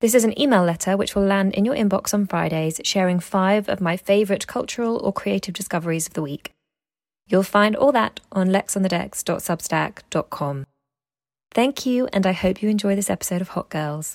This is an email letter which will land in your inbox on Fridays, sharing five of my favourite cultural or creative discoveries of the week. You'll find all that on lexonthedecks.substack.com. Thank you, and I hope you enjoy this episode of Hot Girls.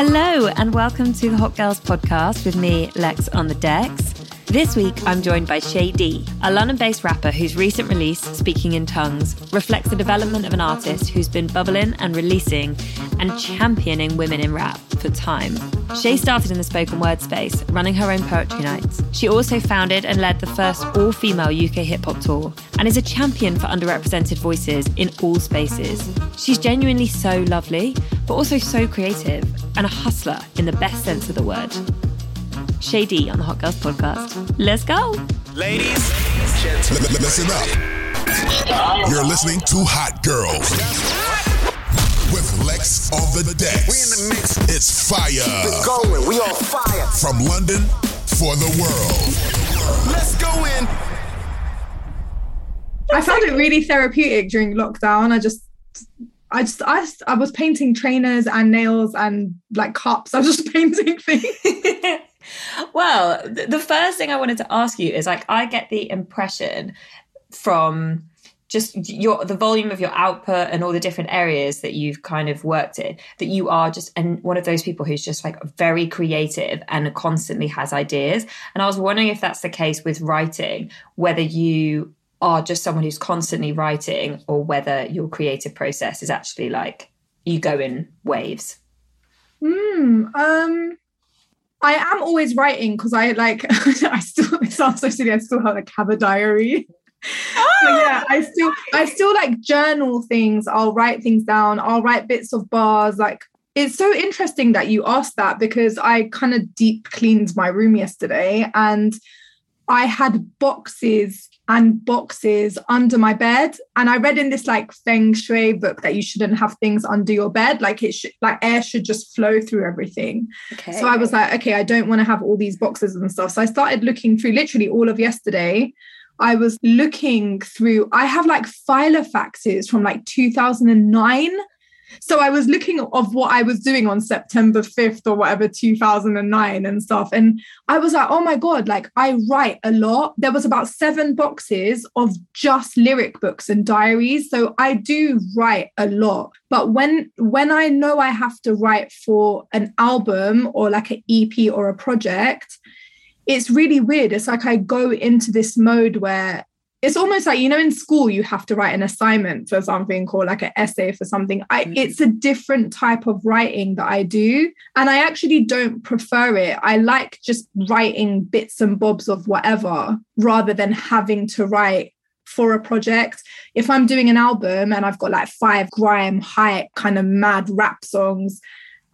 Hello, and welcome to the Hot Girls podcast with me, Lex on the decks. This week, I'm joined by Shay D, a London based rapper whose recent release, Speaking in Tongues, reflects the development of an artist who's been bubbling and releasing and championing women in rap for time. Shay started in the spoken word space, running her own poetry nights. She also founded and led the first all female UK hip hop tour and is a champion for underrepresented voices in all spaces. She's genuinely so lovely, but also so creative and a hustler in the best sense of the word. Shay D on the Hot Girls podcast. Let's go. Ladies, gentlemen, listen up. You're listening to Hot Girls with Lex on the decks. we in the mix. It's fire We Going, we on fire. from London for the world. Let's go in. I found it really therapeutic during lockdown. I just, I just, I, I was painting trainers and nails and like cups. I was just painting things. well, th- the first thing I wanted to ask you is like, I get the impression from just your the volume of your output and all the different areas that you've kind of worked in that you are just and one of those people who's just like very creative and constantly has ideas and i was wondering if that's the case with writing whether you are just someone who's constantly writing or whether your creative process is actually like you go in waves Hmm. Um. I am always writing because I like. I still. It sounds so silly. I still have like have a diary. But oh, yeah, I still. I still like journal things. I'll write things down. I'll write bits of bars. Like it's so interesting that you asked that because I kind of deep cleaned my room yesterday and I had boxes and boxes under my bed. And I read in this like feng shui book that you shouldn't have things under your bed. Like it should, like air should just flow through everything. okay So I was like, okay, I don't want to have all these boxes and stuff. So I started looking through literally all of yesterday. I was looking through, I have like filofaxes from like 2009. So I was looking of what I was doing on September 5th or whatever, 2009 and stuff. And I was like, oh my God, like I write a lot. There was about seven boxes of just lyric books and diaries. So I do write a lot. But when when I know I have to write for an album or like an EP or a project, it's really weird. It's like I go into this mode where it's almost like you know in school you have to write an assignment for something or like an essay for something i mm. it's a different type of writing that i do and i actually don't prefer it i like just writing bits and bobs of whatever rather than having to write for a project if i'm doing an album and i've got like five grime hype kind of mad rap songs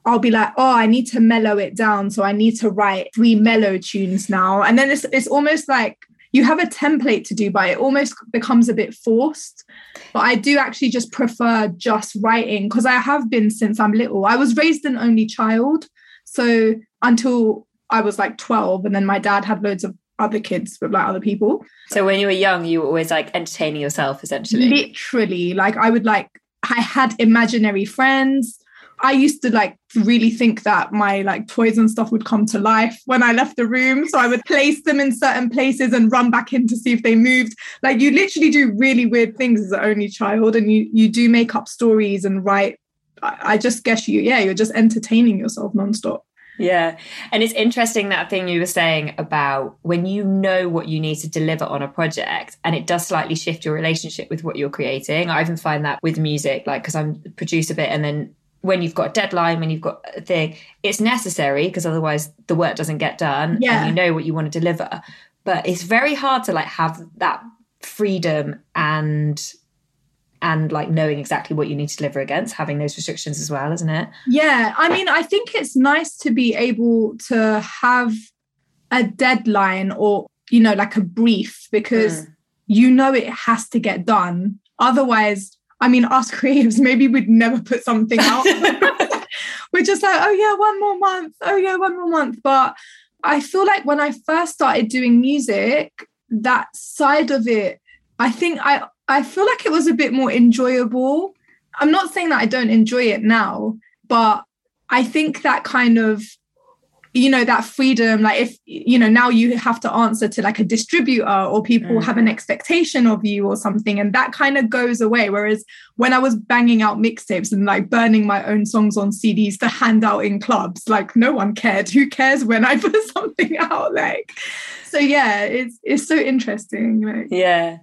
I'll be like, oh, I need to mellow it down. So I need to write three mellow tunes now. And then it's it's almost like you have a template to do, but it almost becomes a bit forced. But I do actually just prefer just writing because I have been since I'm little. I was raised an only child. So until I was like 12, and then my dad had loads of other kids with like other people. So when you were young, you were always like entertaining yourself essentially. Literally, like I would like I had imaginary friends. I used to like really think that my like toys and stuff would come to life when I left the room. So I would place them in certain places and run back in to see if they moved. Like you literally do really weird things as an only child and you you do make up stories and write. I, I just guess you, yeah, you're just entertaining yourself nonstop. Yeah. And it's interesting that thing you were saying about when you know what you need to deliver on a project and it does slightly shift your relationship with what you're creating. I even find that with music, like, because I'm produce a bit and then when you've got a deadline, when you've got a thing, it's necessary because otherwise the work doesn't get done Yeah. and you know what you want to deliver. But it's very hard to like have that freedom and and like knowing exactly what you need to deliver against, having those restrictions as well, isn't it? Yeah, I mean, I think it's nice to be able to have a deadline or, you know, like a brief because mm. you know it has to get done. Otherwise, I mean, us creatives, maybe we'd never put something out. We're just like, oh, yeah, one more month. Oh, yeah, one more month. But I feel like when I first started doing music, that side of it, I think I I feel like it was a bit more enjoyable. I'm not saying that I don't enjoy it now, but I think that kind of you know that freedom like if you know now you have to answer to like a distributor or people mm. have an expectation of you or something and that kind of goes away. Whereas when i was banging out mixtapes and like burning my own songs on cds to hand out in clubs like no one cared. Who cares when i put something out like? So yeah it's it's so interesting like, Yeah.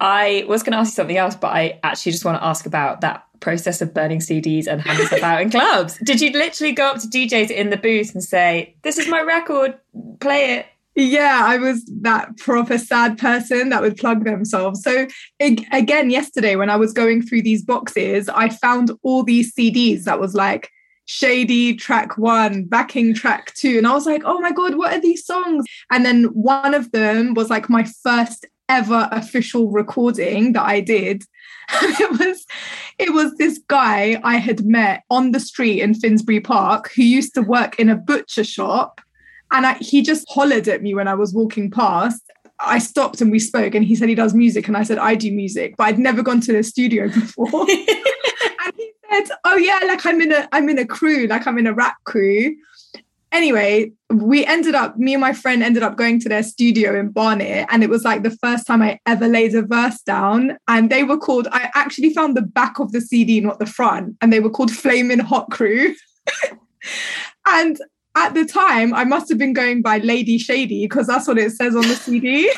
I was going to ask you something else, but I actually just want to ask about that process of burning CDs and handing stuff out in clubs. Did you literally go up to DJs in the booth and say, This is my record, play it? Yeah, I was that proper sad person that would plug themselves. So again, yesterday when I was going through these boxes, I found all these CDs that was like Shady track one, backing track two. And I was like, oh my God, what are these songs? And then one of them was like my first ever official recording that I did. it was it was this guy I had met on the street in Finsbury Park who used to work in a butcher shop. And I, he just hollered at me when I was walking past. I stopped and we spoke, and he said he does music, and I said I do music, but I'd never gone to the studio before. and he said, "Oh yeah, like I'm in a I'm in a crew, like I'm in a rap crew." Anyway, we ended up, me and my friend ended up going to their studio in Barnet, and it was like the first time I ever laid a verse down. And they were called, I actually found the back of the CD, not the front, and they were called Flamin' Hot Crew. and at the time, I must have been going by Lady Shady because that's what it says on the CD.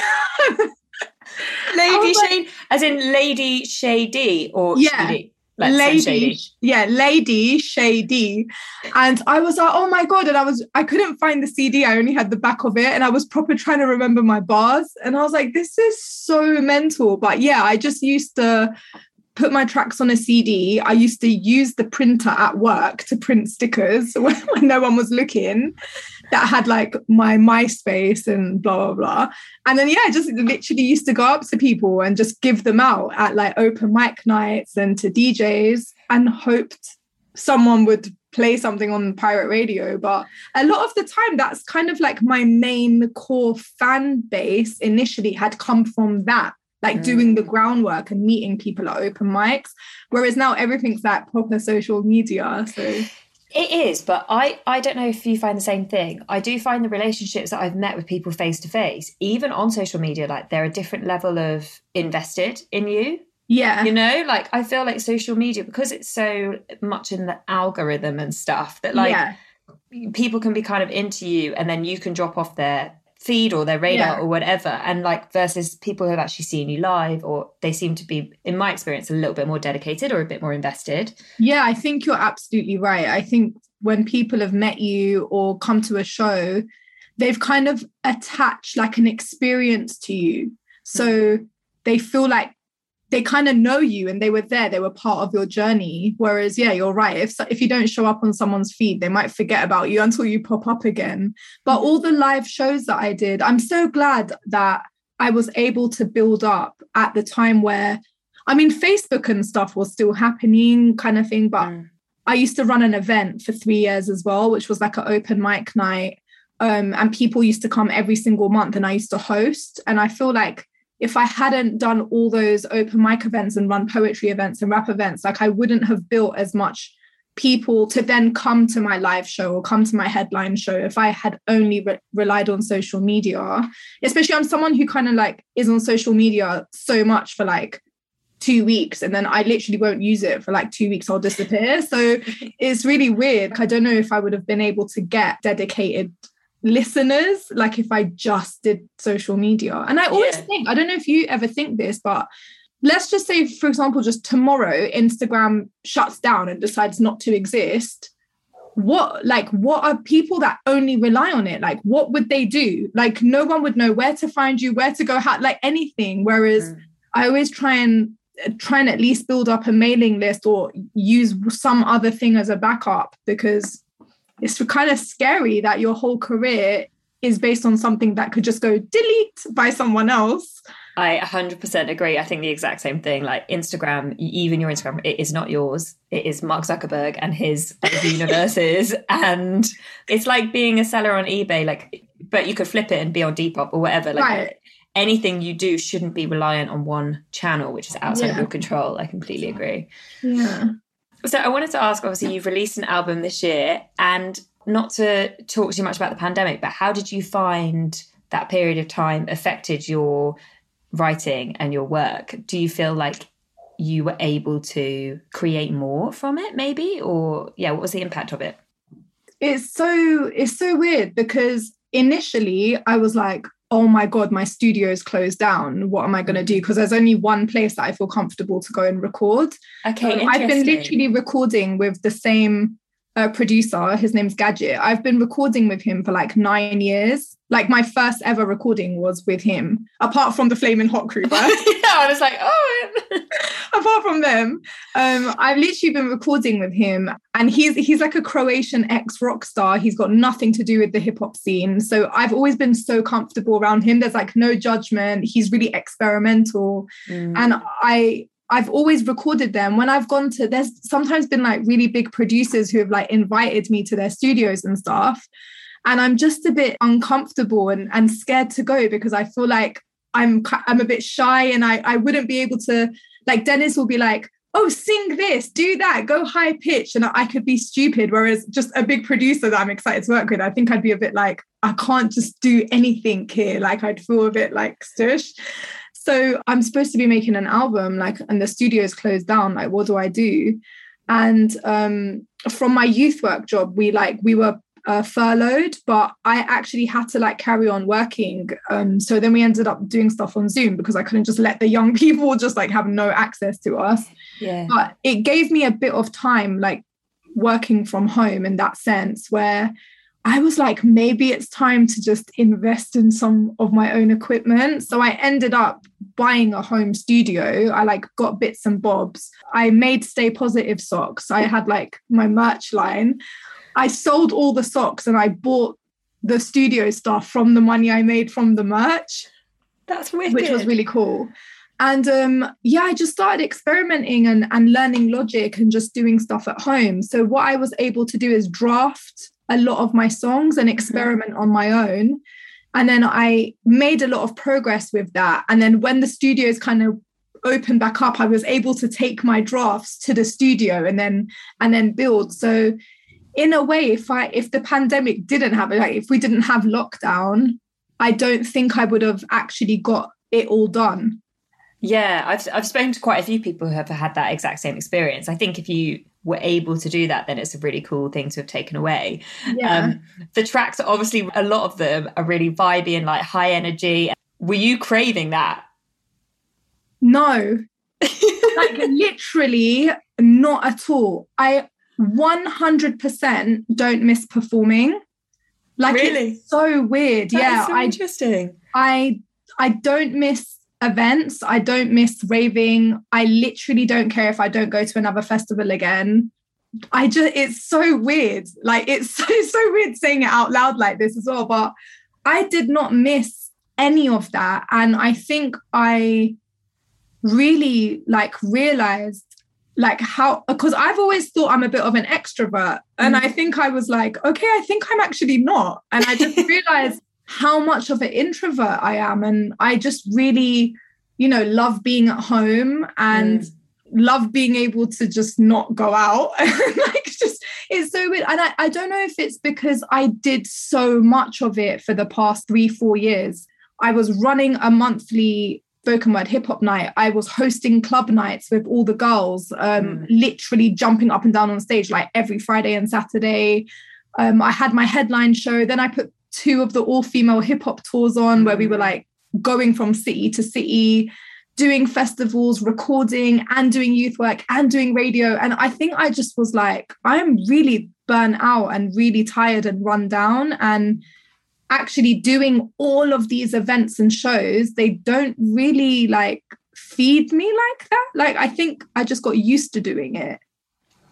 Lady Shady, like- as in Lady Shady or Yeah. Shady? Sam lady. Shady. yeah lady shady. And i was like oh my god. And i was i couldn't find the cd i only had the back of it. And i was proper trying to remember my bars. And i was like this is so mental. But yeah i just used to put my tracks on a cd i used to use the printer at work to print stickers when, when no one was looking that had like my myspace and blah blah blah. And then yeah just literally used to go up to people and just give them out at like open mic nights and to djs and hoped someone would play something on pirate radio. But a lot of the time that's kind of like my main core fan base initially had come from that like mm. doing the groundwork and meeting people at open mics. Whereas now everything's like proper social media so It is, but I, I don't know if you find the same thing. I do find the relationships that I've met with people face to face, even on social media, like they're a different level of invested in you. yeah You know, like I feel like social media, because it's so much in the algorithm and stuff, that like yeah people can be kind of into you and then you can drop off their feed or their radar Yeah. or whatever. And like versus people who have actually seen you live or they seem to be, in my experience, a little bit more dedicated or a bit more invested. Yeah, I think you're absolutely right. I think when people have met you or come to a show, they've kind of attached like an experience to you. So mm. they feel like they kind of know you and they were there they were part of your journey. Whereas yeah you're right if if you don't show up on someone's feed they might forget about you until you pop up again. But all the live shows that I did I'm so glad that I was able to build up at the time where I mean Facebook and stuff was still happening kind of thing but mm. I used to run an event for 3 years as well which was like an open mic night. Um, and people used to come every single month and I used to host. And I feel like if I hadn't done all those open mic events and run poetry events and rap events, like I wouldn't have built as much people to then come to my live show or come to my headline show if I had only re- relied on social media. Especially I'm someone who kind of like is on social media so much for like two weeks and then I literally won't use it for like two weeks, I'll disappear. So it's really weird. I don't know if I would have been able to get dedicated listeners like if I just did social media. And I always yeah. think, I don't know if you ever think this, but let's just say, for example, just tomorrow Instagram shuts down and decides not to exist. What like what are people that only rely on it? Like what would they do? Like no one would know where to find you, where to go, how like anything. Whereas mm. I always try and try and at least build up a mailing list or use some other thing as a backup because it's kind of scary that your whole career is based on something that could just go delete by someone else. I 100% agree. I think the exact same thing. Like Instagram, even your Instagram, it is not yours. It is Mark Zuckerberg and his universes. and it's like being a seller on eBay, like, but you could flip it and be on Depop or whatever. Like right. anything you do shouldn't be reliant on one channel, which is outside yeah. of your control. I completely agree. Yeah. So I wanted to ask obviously, you've released an album this year, and not to talk too much about the pandemic, but how did you find that period of time affected your writing and your work? Do you feel like you were able to create more from it, maybe? Or, yeah, what was the impact of it? It's so it's so weird because initially I was like, oh my god my studio is closed down. What am i going to do because there's only one place that i feel comfortable to go and record. Okay um, i've been literally recording with the same uh, producer his name's gadget i've been recording with him for like nine years like my first ever recording was with him, apart from the Flaming Hot crew. Yeah, I was like, oh. apart from them, um, I've literally been recording with him, and he's he's like a Croatian ex rock star. He's got nothing to do with the hip hop scene, so I've always been so comfortable around him. There's like no judgment. He's really experimental, mm. and I I've always recorded them. When I've gone to there's sometimes been like really big producers who have like invited me to their studios and stuff. And i'm just a bit uncomfortable and, and scared to go because i feel like i'm i'm a bit shy and i i wouldn't be able to like dennis will be like oh sing this do that go high pitch. And i could be stupid whereas just a big producer that i'm excited to work with i think i'd be a bit like i can't just do anything here. Like i'd feel a bit like stush so i'm supposed to be making an album like and the studio is closed down like what do i do and um, from my youth work job we like we were uh, furloughed, but I actually had to like carry on working. Um, so then we ended up doing stuff on Zoom because I couldn't just let the young people just like have no access to us. Yeah. But it gave me a bit of time, like working from home in that sense, where I was like, maybe it's time to just invest in some of my own equipment. So I ended up buying a home studio. I like got bits and bobs. I made Stay Positive socks. I had like my merch line. I sold all the socks and I bought the studio stuff from the money I made from the merch. That's wicked. Which was really cool. And um, yeah, I just started experimenting and, and learning logic and just doing stuff at home. So what I was able to do is draft a lot of my songs and mm-hmm. experiment mm-hmm. on my own. And then I made a lot of progress with that. And then when the studios kind of opened back up, I was able to take my drafts to the studio and then and then build. So in a way, if I if the pandemic didn't happen, like if we didn't have lockdown, I don't think I would have actually got it all done. Yeah, I've I've spoken to quite a few people who have had that exact same experience. I think if you were able to do that, then it's a really cool thing to have taken away. Yeah. Um, the tracks, obviously, a lot of them are really vibey and like high energy. Were you craving that? No, like literally not at all. I 100% don't miss performing. Like really? so weird. That yeah, so I, interesting. I I don't miss events. I don't miss raving. I literally don't care if I don't go to another festival again. I just, it's so weird. Like, it's so, so weird saying it out loud like this as well. But I did not miss any of that. And I think I really like realized like how because I've always thought I'm a bit of an extrovert. And mm. I think I was like, okay, I think I'm actually not. And I just realized how much of an introvert I am. And I just really, you know, love being at home and Mm. love being able to just not go out. like just it's so weird. And I, I don't know if it's because I did so much of it for the past three, four years. I was running a monthly spoken word hip hop night. I was hosting club nights with all the girls, um, literally jumping up and down on stage like every Friday and Saturday. Um, I had my headline show. Then I put two of the all female hip hop tours on where we were mm. like going from city to city, doing festivals, recording, and doing youth work and doing radio. And I think I just was like, I'm really burnt out and really tired and run down. And actually doing all of these events and shows, they don't really like feed me like that. Like I think I just got used to doing it.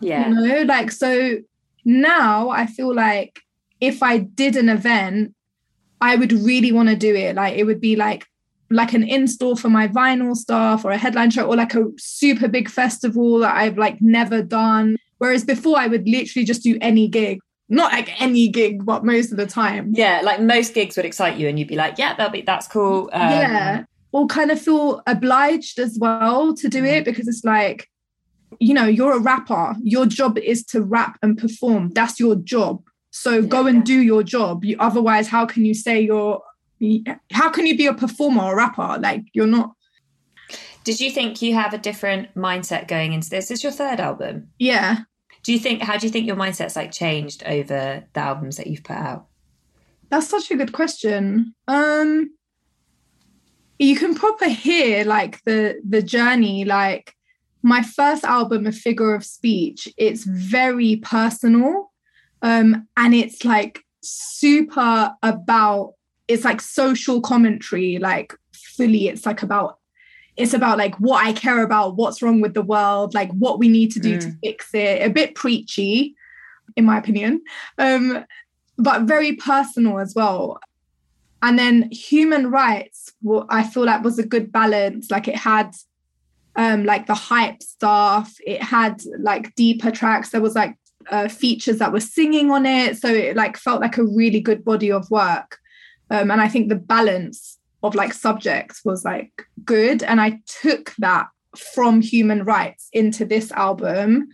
Yeah. You know, like so now I feel like if I did an event, I would really want to do it. Like it would be like like an install for my vinyl stuff or a headline show or like a super big festival that I've like never done. Whereas before I would literally just do any gig. Not like any gig, but most of the time. Yeah, like most gigs would excite you, and you'd be like, "Yeah, that'll be that's cool." Um, yeah or kind of feel obliged as well to do it because it's like you know you're a rapper your job is to rap and perform that's your job so go and do your job you, otherwise how can you say you're how can you be a performer or rapper like you're not Did you think you have a different mindset going into this? This is your third album. yeah Do you think? How do you think your mindset's like changed over the albums that you've put out? That's such a good question. Um you can proper hear like the the journey like my first album a figure of speech it's very personal um and it's like super about it's like social commentary like fully it's like about it's about like what I care about, what's wrong with the world, like what we need to do to fix it. A bit preachy, in my opinion, um, but very personal as well. And then human rights, well, I feel like was a good balance. Like it had um like the hype stuff, it had like deeper tracks. There was like uh, features that were singing on it, so it like felt like a really good body of work. Um, and I think the balance of like subjects was like good. And i took that from human rights into this album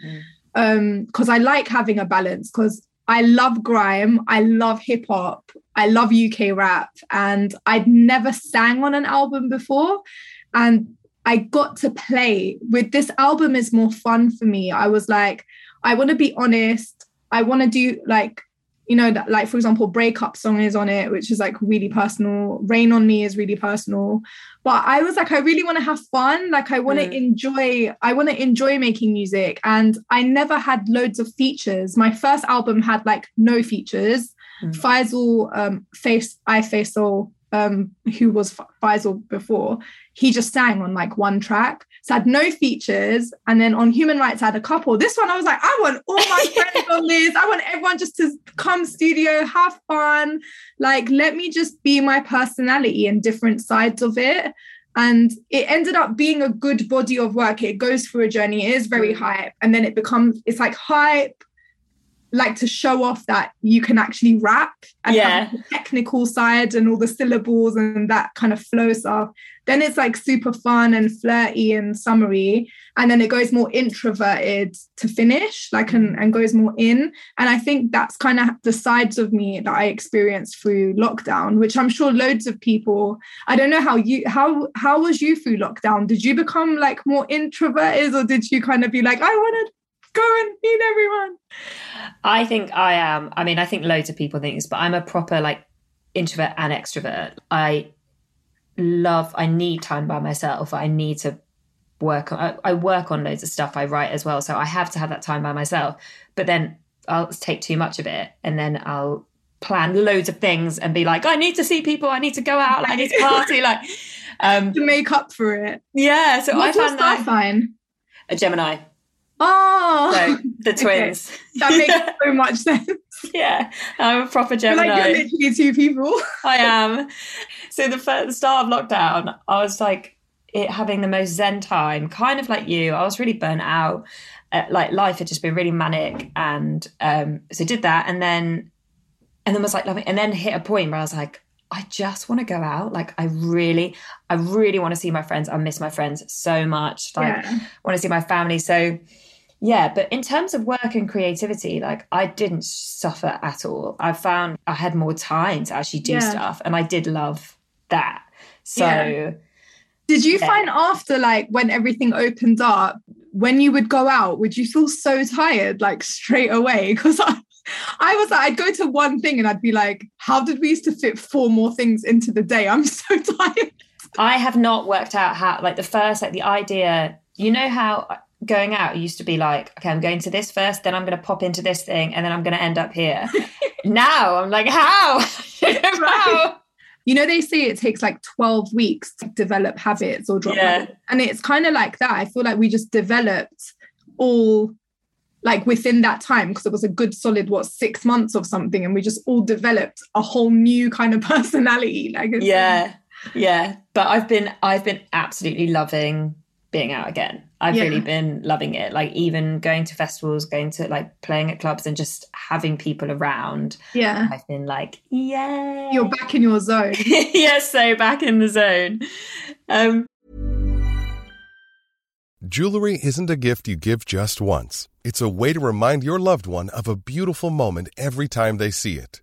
um because i like having a balance because i love grime i love hip hop i love uk rap and i'd never sang on an album before. And i got to play with this album is more fun for me. I was like i want to be honest i want to do like you know, that, like for example, breakup song is on it, which is like really personal. Rain on Me is really personal. But I was like, I really want to have fun. Like I want to enjoy, I want to enjoy making music. And I never had loads of features. My first album had like no features. Faisal um face I Faisal um who was Faisal before, he just sang on like one track. So I had no features. And then on human rights, I had a couple. This one, I was like, I want all my friends on this. I want everyone just to come studio, have fun. Like, let me just be my personality and different sides of it. And it ended up being a good body of work. It goes through a journey. It is very mm. hype. And then it becomes, it's like hype, like to show off that you can actually rap and Yeah. technical side and all the syllables and that kind of flow stuff. Then it's like super fun and flirty and summery. And then it goes more introverted to finish, like and, and goes more in. And I think that's kind of the sides of me that I experienced through lockdown, which I'm sure loads of people, I don't know how you how how was you through lockdown? Did you become like more introverted or did you kind of be like, I want to go and meet everyone? I think I am. I mean, I think loads of people think this, but I'm a proper like introvert and extrovert. I love. I need time by myself. I need to work on. I, I work on loads of stuff. I write as well, so I have to have that time by myself. But then I'll take too much of it, and then I'll plan loads of things and be like, I need to see people. I need to go out. Like, I need to party. Like, Um, to make up for it. yeah, so What's I found that sign? a Gemini. Oh, So the Okay. twins. that makes so much sense. yeah, I'm a proper You're Gemini. like you're literally two people. I am. So the first, the start of lockdown, I was like it having the most zen time, kind of like you. I was really burnt out. Uh, like life had just been really manic, and um, so did that, and then and then was like loving, and then hit a point where I was like, I just want to go out. Like I really, I really want to see my friends. I miss my friends so much. Like Yeah. want to see my family. So yeah, but in terms of work and creativity, like I didn't suffer at all. I found I had more time to actually do Yeah. stuff, and I did love that. So Yeah. Did you Yeah. find after like when everything opened up, when you would go out, would you feel so tired like straight away? Because I, I was like, I'd go to one thing and I'd be like, how did we used to fit four more things into the day? I'm so tired. I have not worked out how, like the first, like the idea. You know how going out used to be like, okay, I'm going to this first, then I'm going to pop into this thing, and then I'm going to end up here. now I'm like, how? how? You know, they say it takes like 12 weeks to develop habits or drop Yeah. habits. And it's kind of like that. I feel like we just developed all like within that time because it was a good solid, what, six months of something. And we just all developed a whole new kind of personality. Like, yeah yeah but i've been i've been absolutely loving being out again i've Yeah. really been loving it like even going to festivals going to like playing at clubs and just having people around Yeah. i've been like yeah You're back in your zone. yes so back in the zone um Jewelry isn't a gift you give just once. It's a way to remind your loved one of a beautiful moment every time they see it.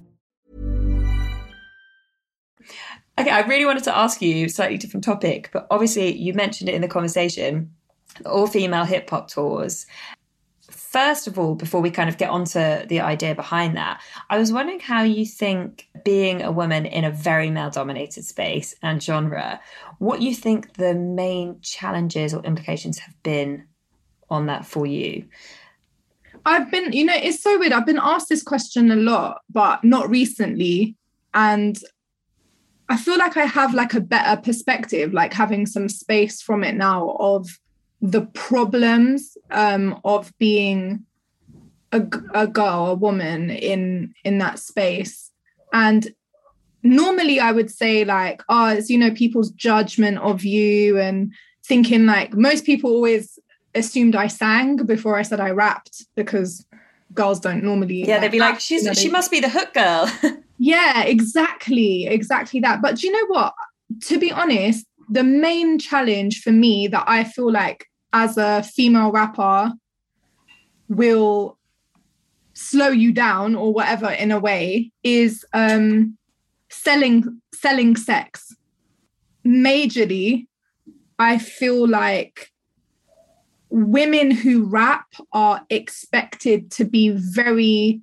Okay, I really wanted to ask you a slightly different topic, but obviously you mentioned it in the conversation, all female hip hop tours. First of all, before we kind of get onto the idea behind that, I was wondering how you think being a woman in a very male dominated space and genre, what you think the main challenges or implications have been on that for you. I've been, you know, it's so weird. I've been asked this question a lot, but not recently. And I feel like I have like a better perspective, like having some space from it now of the problems um, of being a, a girl, a woman in in that space. And normally I would say like, oh, it's you know people's judgment of you and thinking like most people always assumed I sang before I said I rapped because girls don't normally. Yeah, they'd be like, she's you know, she must be the hook girl. yeah, exactly, exactly that. But do you know what? To be honest, the main challenge for me that I feel like as a female rapper will slow you down or whatever in a way is um selling selling sex majorly i feel like women who rap are expected to be very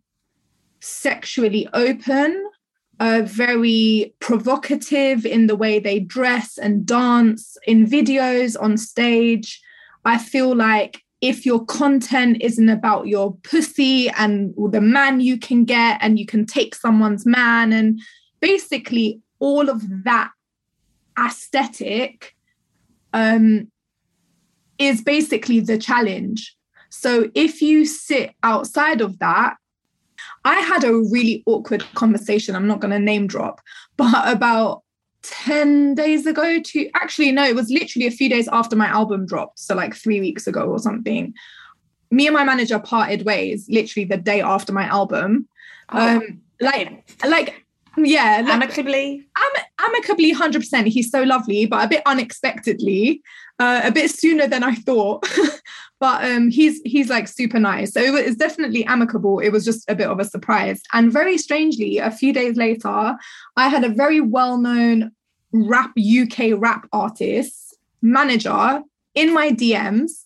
sexually open uh, very provocative in the way they dress and dance in videos on stage i feel like if your content isn't about your pussy and the man you can get and you can take someone's man and basically all of that aesthetic um, is basically the challenge. So if you sit outside of that, I had a really awkward conversation. I'm not going to name drop, but about 10 days ago to actually no it was literally a few days after my album dropped so like 3 weeks ago or something. Me and my manager parted ways literally the day after my album. Oh, um like like yeah like, amicably? am- amicably 100% he's so lovely but a bit unexpectedly uh, a bit sooner than i thought but um he's he's like super nice so it was definitely amicable it was just a bit of a surprise and very strangely a few days later i had a very well-known rap uk rap artist manager in my dms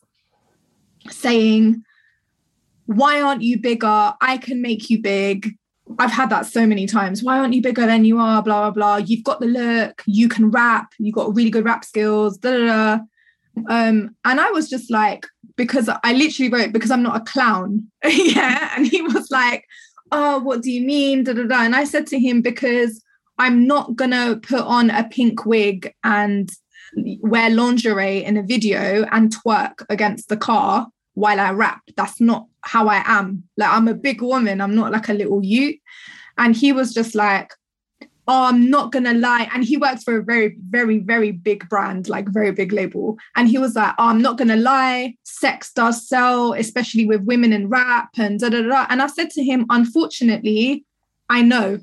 saying why aren't you bigger i can make you big I've had that so many times. Why aren't you bigger than you are? Blah, blah, blah. You've got the look, you can rap, you've got really good rap skills. Da, da, da. Um, and I was just like, because I literally wrote, because I'm not a clown. yeah. And he was like, Oh, what do you mean? Da, da, da. And I said to him, because I'm not gonna put on a pink wig and wear lingerie in a video and twerk against the car while I rap. That's not how I am. Like I'm a big woman. I'm not like a little youth. And he was just like, oh, I'm not gonna lie. And he works for a very, very, very big brand, like very big label. And he was like, oh, I'm not gonna lie, sex does sell, especially with women in rap and da da da. And I said to him, unfortunately, I know.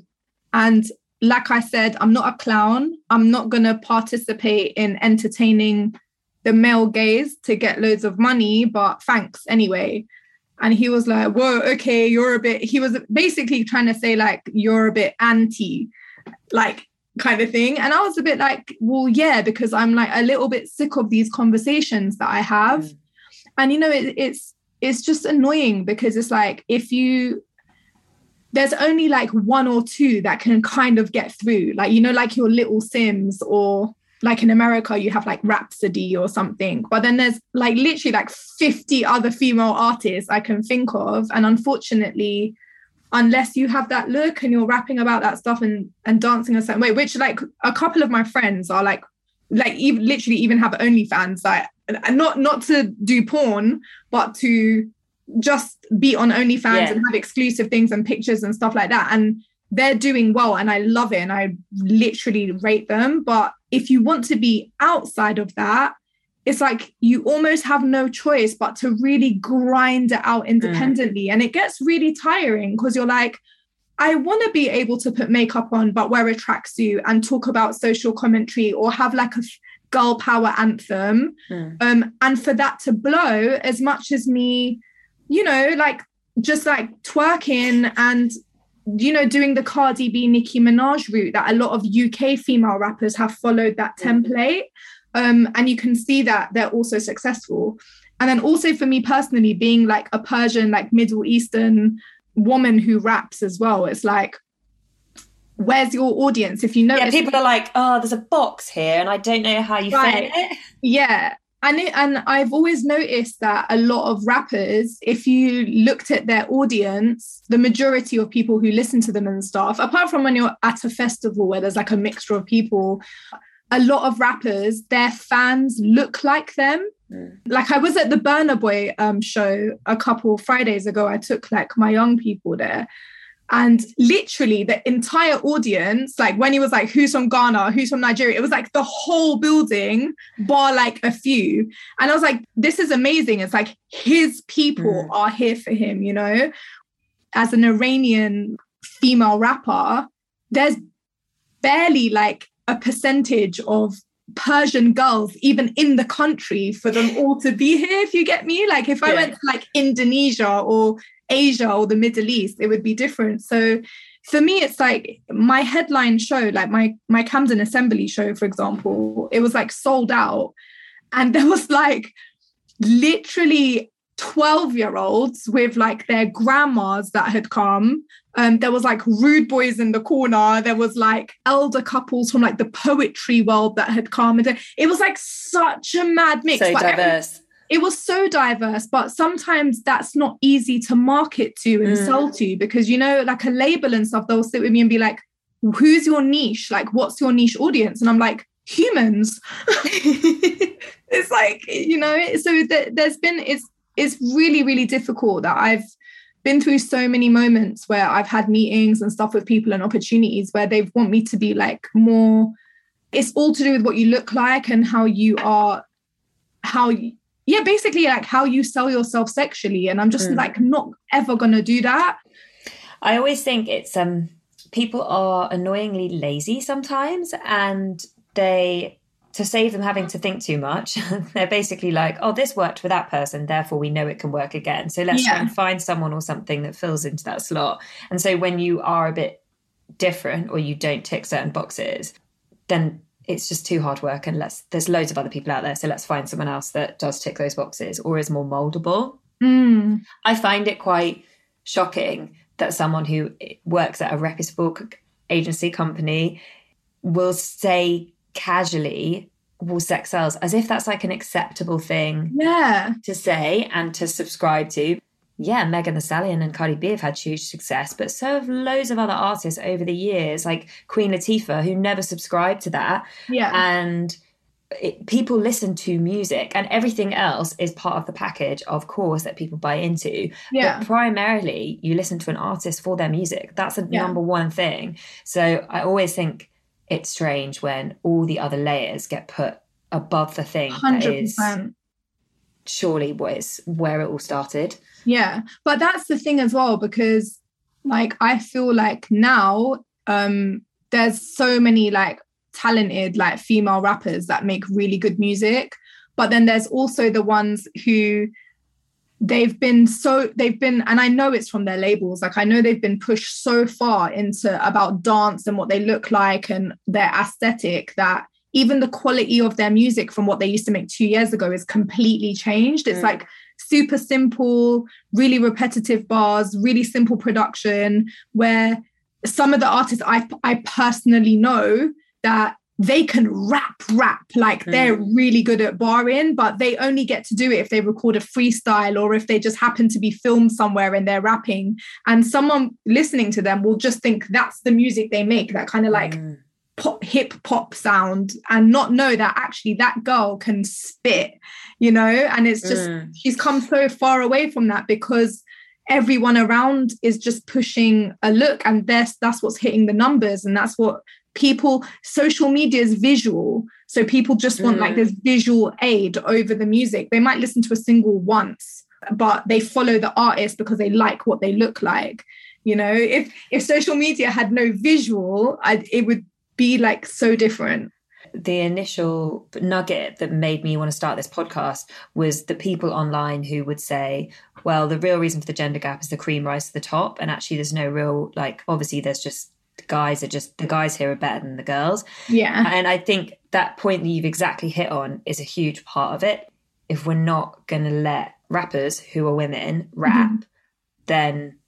And like I said, I'm not a clown. I'm not gonna participate in entertaining the male gaze to get loads of money, but thanks anyway. And he was like, whoa, okay, you're a bit, he was basically trying to say, like, you're a bit anti like kind of thing. And I was a bit like, well, yeah, because I'm like a little bit sick of these conversations that I have. Mm. And you know, it, it's it's just annoying because it's like if you there's only like one or two that can kind of get through, like you know, like your Little Simz or like in America, you have like Rapsody or something. But then there's like literally like 50 other female artists I can think of. And unfortunately, unless you have that look and you're rapping about that stuff and and dancing a certain way which like a couple of my friends are like like even literally even have OnlyFans like and not not to do porn but to just be on OnlyFans yeah. and have exclusive things and pictures and stuff like that and they're doing well and I love it and I literally rate them but if you want to be outside of that it's like you almost have no choice but to really grind it out mm. independently. Mm. And it gets really tiring because you're like, I want to be able to put makeup on, but wear a tracksuit and talk about social commentary or have like a girl power anthem. Mm. Um, and for that to blow as much as me, you know, like just like twerking and you know, doing the Cardi B, Nicki Minaj route that a lot of UK female rappers have followed that mm. template. Um, and you can see that they're also successful. And then also for me personally, being like a Persian, like Middle Eastern woman who raps as well, it's like, where's your audience? If you know, yeah, people are like, oh, there's a box here, and I don't know how you right. fit it. Yeah, and it, and I've always noticed that a lot of rappers, if you looked at their audience, the majority of people who listen to them and stuff, apart from when you're at a festival where there's like a mixture of people, a lot of rappers, their fans look like them. Mm. Like I was at the Burna Boy um, show a couple Fridays ago. I took like my young people there. And literally the entire audience, like when he was like, who's from Ghana, who's from Nigeria, it was like the whole building, bar like a few. And I was like, this is amazing. It's like his people mm. are here for him, you know? As an Iranian female rapper, there's barely like a percentage of Persian girls even in the country for them all to be here, if you get me. Like if I yeah. went to like Indonesia or Asia or the Middle East, it would be different. So for me, it's like my headline show, like my my Camden Assembly show, for example, it was like sold out. And there was like literally 12 year olds with like their grandmas that had come. Um, there was like rude boys in the corner. There was like elder couples from like the poetry world that had come. And it was like such a mad mix. So but diverse. It was so diverse, but sometimes that's not easy to market to and Mm. sell to because, you know, like a label and stuff, they'll sit with me and be like, who's your niche? Like, what's your niche audience? And I'm like, humans. it's like, you know, so th- there's been, it's, it's really, really difficult that I've been through so many moments where I've had meetings and stuff with people and opportunities where they want me to be like more, it's all to do with what you look like and how you are, how you, yeah, basically like how you sell yourself sexually. And I'm just Mm. like not ever gonna do that. I always think it's um people are annoyingly lazy sometimes and they to save them having to think too much, they're basically like, oh, this worked for that person, therefore we know it can work again. So let's try and find someone or something that fills into that slot. And so when you are a bit different or you don't tick certain boxes, then it's just too hard work and let's there's loads of other people out there. So let's find someone else that does tick those boxes or is more moldable. Mm. I find it quite shocking that someone who works at a reputable agency company will say casually, well, sex sells, as if that's like an acceptable thing Yeah. to say and to subscribe to. Yeah, Megan Thee Stallion and Cardi B have had huge success, but so have loads of other artists over the years, like Queen Latifah, who never subscribed to that Yeah. and it, people listen to music and everything else is part of the package of course that people buy into Yeah. but primarily you listen to an artist for their music that's the Yeah. number one thing so i always think it's strange when all the other layers get put above the thing that Hundred is surely what is where it all started Yeah. But that's the thing as well, because like I feel like now um there's so many like talented like female rappers that make really good music. But then there's also the ones who they've been so they've been and I know it's from their labels like I know they've been pushed so far into about dance and what they look like and their aesthetic that even the quality of their music from what they used to make 2 years ago is completely changed it's Mm. like super simple really repetitive bars really simple production where some of the artists I I personally know that they can rap rap like they're really good at barring but they only get to do it if they record a freestyle or if they just happen to be filmed somewhere and they're rapping and someone listening to them will just think that's the music they make that kind of like Mm. pop, hip pop sound and not know that actually that girl can spit you know and it's just Mm. she's come so far away from that because everyone around is just pushing a look and that's that's what's hitting the numbers and that's what people social media is visual so people just want like Mm. this visual aid over the music they might listen to a single once but they follow the artist because they like what they look like you know if if social media had no visual I, it would be like so different the initial nugget that made me want to start this podcast was the people online who would say, well, the real reason for the gender gap is the cream rise to the top. And actually, there's no real, like, obviously, there's just the guys are just, the guys here are better than the girls. yeah And I think that point that you've exactly hit on is a huge part of it. If we're not going to let rappers who are women rap, mm-hmm. then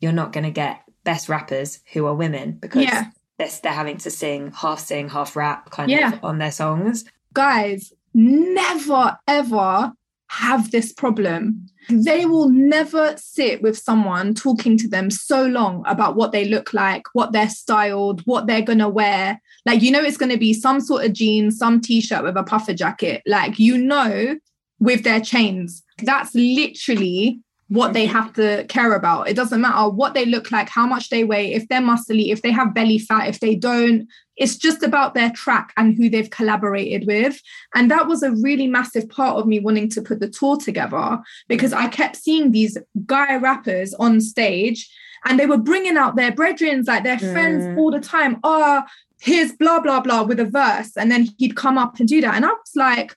you're not going to get best rappers who are women because Yeah. they're, they're having to sing half sing, half rap kind Yeah. of on their songs. guys never ever have this problem. They will never sit with someone talking to them so long about what they look like, what they're styled, what they're going to wear. Like, you know, it's going to be some sort of jeans, some t shirt with a puffer jacket. Like, you know, with their chains. That's literally what they have to care about. It doesn't matter what they look like, how much they weigh, if they're muscly, if they have belly fat, if they don't. It's just about their track and who they've collaborated with. And that was a really massive part of me wanting to put the tour together because I kept seeing these guy rappers on stage and they were bringing out their brethren, like their friends Mm. all the time. Oh, here's blah, blah, blah with a verse. And then he'd come up and do that. And I was like,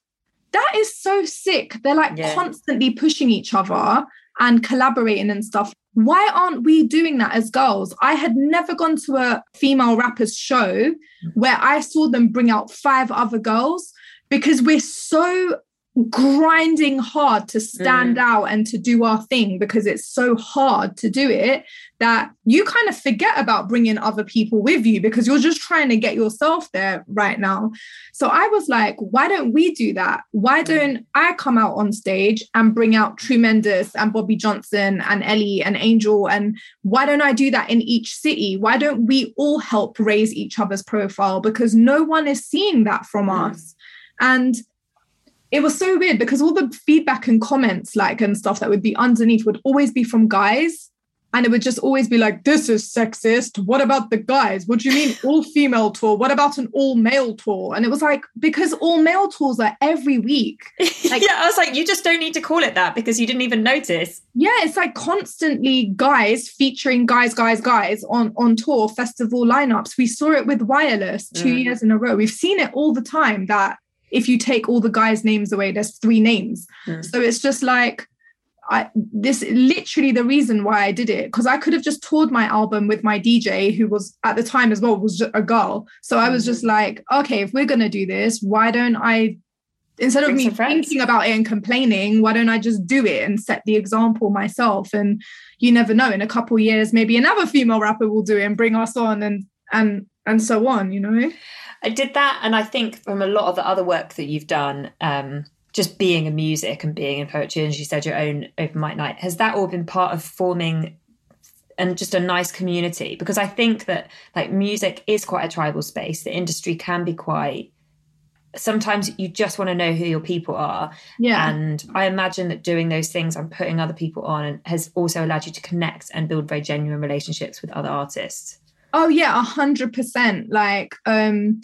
that is so sick. They're like Yeah. constantly pushing each other. And collaborating and stuff. Why aren't we doing that as girls? I had never gone to a female rappers show where I saw them bring out five other girls because we're so grinding hard to stand Mm. out and to do our thing because it's so hard to do it that you kind of forget about bringing other people with you because you're just trying to get yourself there right now. So I was like, why don't we do that? Why don't I come out on stage and bring out Tremendous and Bobby Johnson and Ellie and Angel? And why don't I do that in each city? Why don't we all help raise each other's profile? Because no one is seeing that from us. And it was so weird because all the feedback and comments like and stuff that would be underneath would always be from guys. And it would just always be like this is sexist. What about the guys? What do you mean all female tour? What about an all male tour? And it was like because all male tours are every week. Like yeah, I was like, you just don't need to call it that because you didn't even notice. yeah it's like constantly guys featuring guys guys guys on on tour festival lineups. We saw it with wireless two Mm. years in a row. We've seen it all the time that if you take all the guys names away there's three names Mm. so it's just like I this literally the reason why I did it because I could have just toured my album with my DJ who was at the time as well was a girl. So I was just like, okay, if we're gonna do this, why don't I instead of me thinking about it and complaining, why don't I just do it and set the example myself? And you never know, in a couple years, maybe another female rapper will do it and bring us on and and and so on, you know? I did that, and I think from a lot of the other work that you've done, um, just being in music and being in poetry, and as you said, your own open mic night, has that all been part of forming and just a nice community? Because I think that like music is quite a tribal space. The industry can be quite. Sometimes you just want to know who your people are, Yeah. and I imagine that doing those things and putting other people on has also allowed you to connect and build very genuine relationships with other artists. Oh yeah, a hundred percent. Like, um,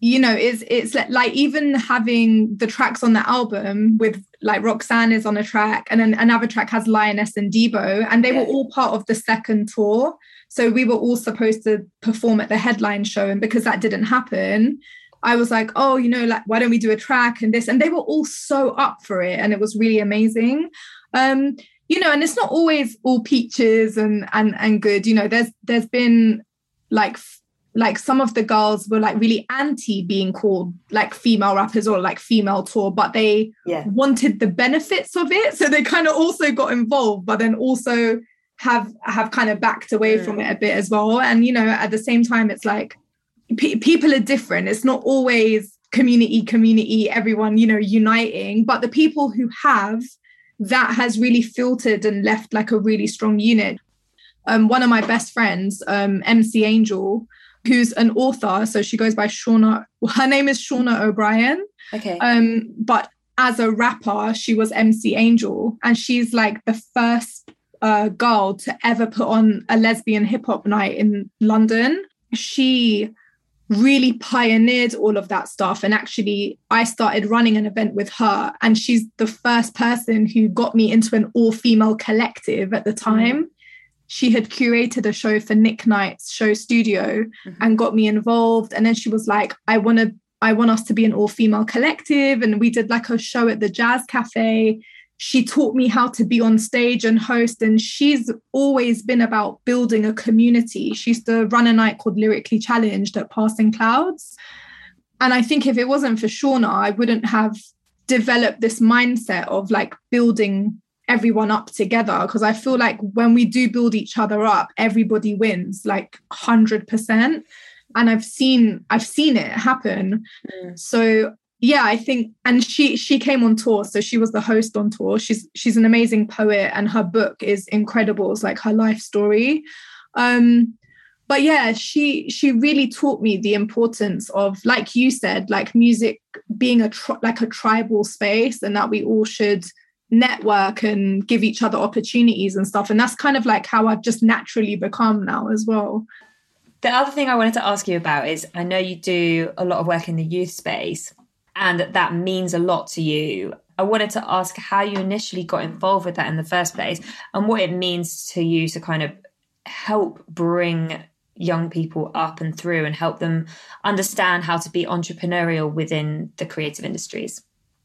you know, it's it's like, even having the tracks on the album with like Roxanne is on a track, and then another track has Lioness and Debo, and they were all part of the second tour. So we were all supposed to perform at the headline show, and because that didn't happen, I was like, oh, you know, like why don't we do a track and this? And they were all so up for it, and it was really amazing. Um, you know, and it's not always all peaches and and and good. You know, there's there's been like like some of the girls were like really anti being called like female rappers or like female tour, but they Yeah. wanted the benefits of it, so they kind of also got involved, but then also have have kind of backed away mm. from it a bit as well. And you know, at the same time, it's like pe- people are different. It's not always community, community, everyone, you know, uniting, but the people who have that has really filtered and left like a really strong unit. Um, one of my best friends, um, MC Angel, who's an author, so she goes by Shauna. Her name is Shauna O'Brien. Okay. Um, but as a rapper, she was MC Angel, and she's like the first uh, girl to ever put on a lesbian hip hop night in London. She really pioneered all of that stuff. And actually, I started running an event with her, and she's the first person who got me into an all female collective at the mm. time. She had curated a show for Nick Knight's SHOWstudio mm-hmm. and got me involved. And then she was like, I want to. I want us to be an all female collective. And we did like a show at the Jazz Cafe. She taught me how to be on stage and host. And she's always been about building a community. She used to run a night called Lyrically Challenged at Passing Clouds. And I think if it wasn't for Shauna, I wouldn't have developed this mindset of like building everyone up together. Because I feel like when we do build each other up, everybody wins like 100%. And I've seen I've seen it happen. Mm. So yeah, I think and she she came on tour, so she was the host on tour. She's she's an amazing poet and her book is incredible. It's like her life story. Um but yeah, she she really taught me the importance of like you said, like music being a tri- like a tribal space and that we all should network and give each other opportunities and stuff and that's kind of like how I've just naturally become now as well. The other thing I wanted to ask you about is I know you do a lot of work in the youth space and that that means a lot to you. I wanted to ask how you initially got involved with that in the first place and what it means to you to kind of help bring young people up and through and help them understand how to be entrepreneurial within the creative industries.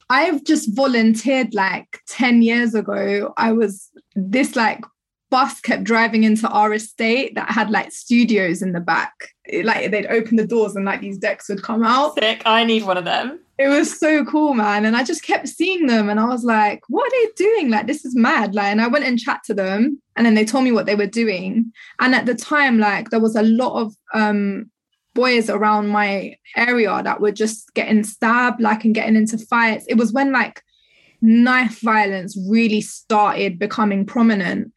I've just volunteered like 10 years ago. I was this like bus kept driving into our estate that had like studios in the back. It, like they'd open the doors and like these decks would come out. Sick. I need one of them. It was so cool, man. And I just kept seeing them and I was like, what are they doing? Like, this is mad. Like, and I went and chat to them and then they told me what they were doing. And at the time, like, there was a lot of um boys around my area that were just getting stabbed, like, and getting into fights. It was when like knife violence really started becoming prominent.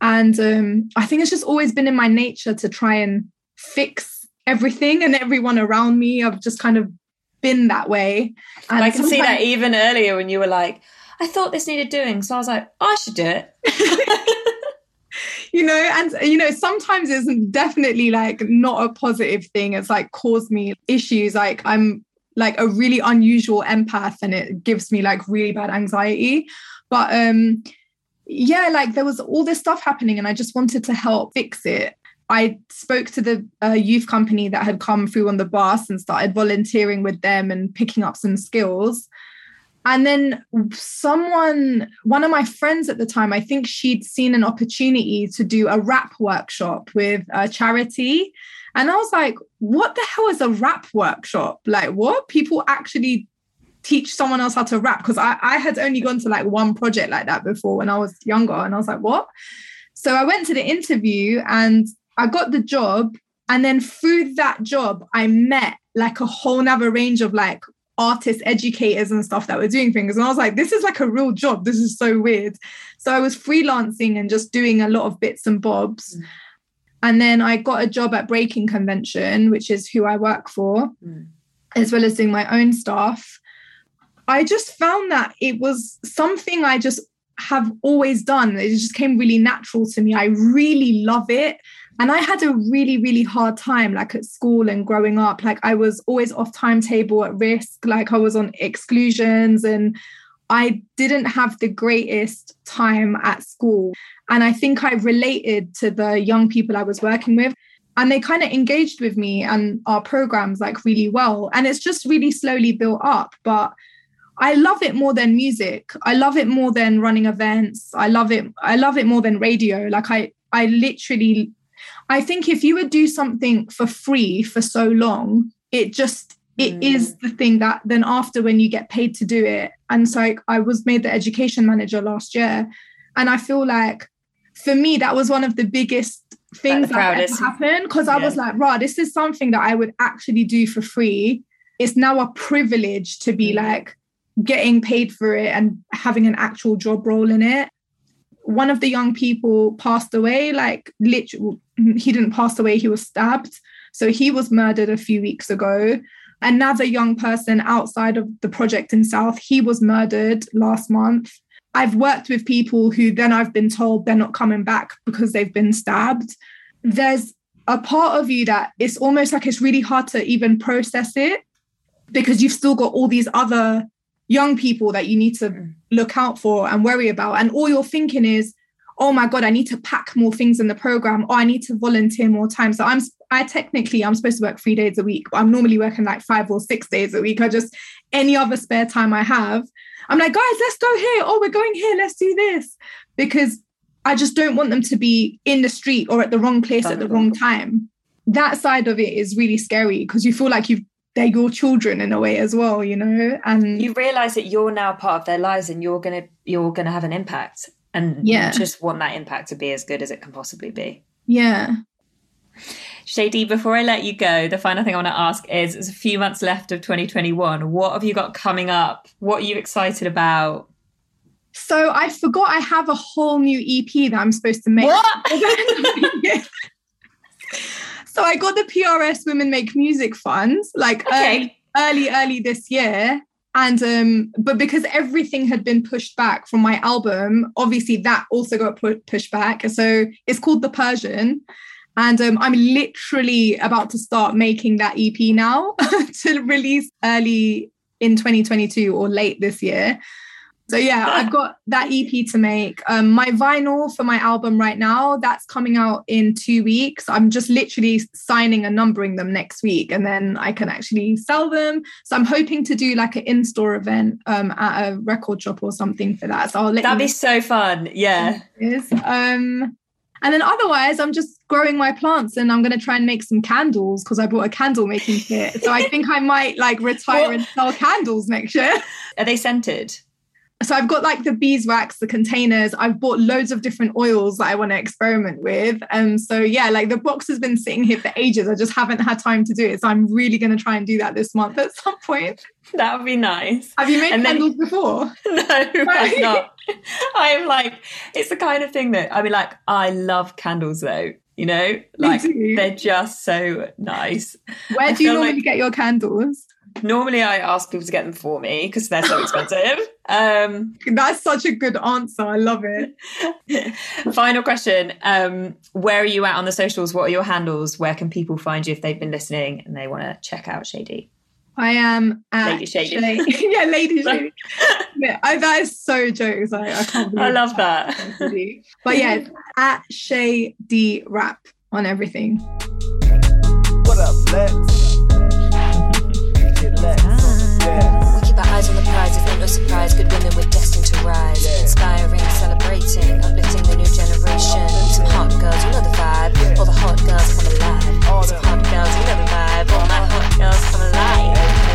And um, I think it's just always been in my nature to try and fix everything and everyone around me. I've just kind of been that way. And I can see that even earlier when you were like, I thought this needed doing. So I was like, I should do it. you know, and you know, sometimes it's definitely like not a positive thing. It's like caused me issues. Like I'm like a really unusual empath and it gives me like really bad anxiety. But um yeah, like there was all this stuff happening and I just wanted to help fix it. I spoke to the uh, youth company that had come through on the bus and started volunteering with them and picking up some skills. And then someone, one of my friends at the time, I think she'd seen an opportunity to do a rap workshop with a charity. And I was like, what the hell is a rap workshop? Like, what? People actually teach someone else how to rap because I, I had only gone to like one project like that before when I was younger and I was like what so I went to the interview and I got the job and then through that job I met like a whole nother range of like artists educators and stuff that were doing things and I was like this is like a real job this is so weird so I was freelancing and just doing a lot of bits and bobs mm. and then I got a job at Breaking Convention which is who I work for mm. as well as doing my own stuff I just found that it was something I just have always done. It just came really natural to me. I really love it. And I had a really, really hard time, like at school and growing up. Like I was always off timetable at risk, like I was on exclusions and I didn't have the greatest time at school. And I think I related to the young people I was working with. And they kind of engaged with me and our programs like really well. And it's just really slowly built up. But I love it more than music. I love it more than running events. I love it. I love it more than radio. Like I, I literally, I think if you would do something for free for so long, it just it mm. is the thing that then after when you get paid to do it. And so I, I was made the education manager last year, and I feel like for me that was one of the biggest things that ever happened because yeah. I was like, right, this is something that I would actually do for free. It's now a privilege to be mm. like getting paid for it and having an actual job role in it. One of the young people passed away, like literally, he didn't pass away, he was stabbed. So he was murdered a few weeks ago. Another young person outside of the project in South, he was murdered last month. I've worked with people who then I've been told they're not coming back because they've been stabbed. There's a part of you that it's almost like it's really hard to even process it because you've still got all these other young people that you need to mm. look out for and worry about. And all you're thinking is, oh my God, I need to pack more things in the program, or I need to volunteer more time. So I'm I technically I'm supposed to work three days a week, but I'm normally working like five or six days a week. I just any other spare time I have, I'm like, guys, let's go here. Oh, we're going here, let's do this. Because I just don't want them to be in the street or at the wrong place at the wrong time. That side of it is really scary because you feel like you've they're your children in a way as well you know and you realize that you're now part of their lives and you're gonna you're gonna have an impact and yeah just want that impact to be as good as it can possibly be yeah Shay D, before I let you go, the final thing I want to ask is there's a few months left of 2021. What have you got coming up? What are you excited about? So I forgot I have a whole new EP that I'm supposed to make. What? So I got the PRS Women Make Music Funds like okay. early, early, early this year. And um, but because everything had been pushed back from my album, obviously that also got put pushed back. So it's called The Persian. And um, I'm literally about to start making that EP now to release early in 2022 or late this year. So yeah, I've got that EP to make. Um, my vinyl for my album right now, that's coming out in two weeks. I'm just literally signing and numbering them next week, and then I can actually sell them. So I'm hoping to do like an in-store event um, at a record shop or something for that. So I'll let That'd be so fun. Yeah. is. Um, and then otherwise, I'm just growing my plants and I'm going to try and make some candles because I bought a candle making kit. So I think I might like retire and sell candles next year. Are they scented? So I've got like the beeswax, the containers. I've bought loads of different oils that I want to experiment with. And so yeah, like the box has been sitting here for ages. I just haven't had time to do it. So I'm really going to try and do that this month at some point. That would be nice. Have you made And then- candles before? No, I'm not. I'm like, it's the kind of thing that I mean, like, I love candles though. You know, like they're just so nice. Where do you normally like- get your candles? Normally, I ask people to get them for me because they're so expensive. um, That's such a good answer. I love it. final question: um, Where are you at on the socials? What are your handles? Where can people find you if they've been listening and they want to check out Shay D? I am at Lady Shady. Shay- yeah, Lady Shady. yeah, I, that is so jokes. I, I can't I love that. But yeah, at Shady D Rap on everything. What up, Lex? We keep our eyes on the prize, it's no surprise. Good women, we're destined to rise. Inspiring, celebrating, uplifting the new generation. Some hot girls, you know the vibe. All the hot girls come alive. All the hot girls, you know the vibe. All my hot girls come alive.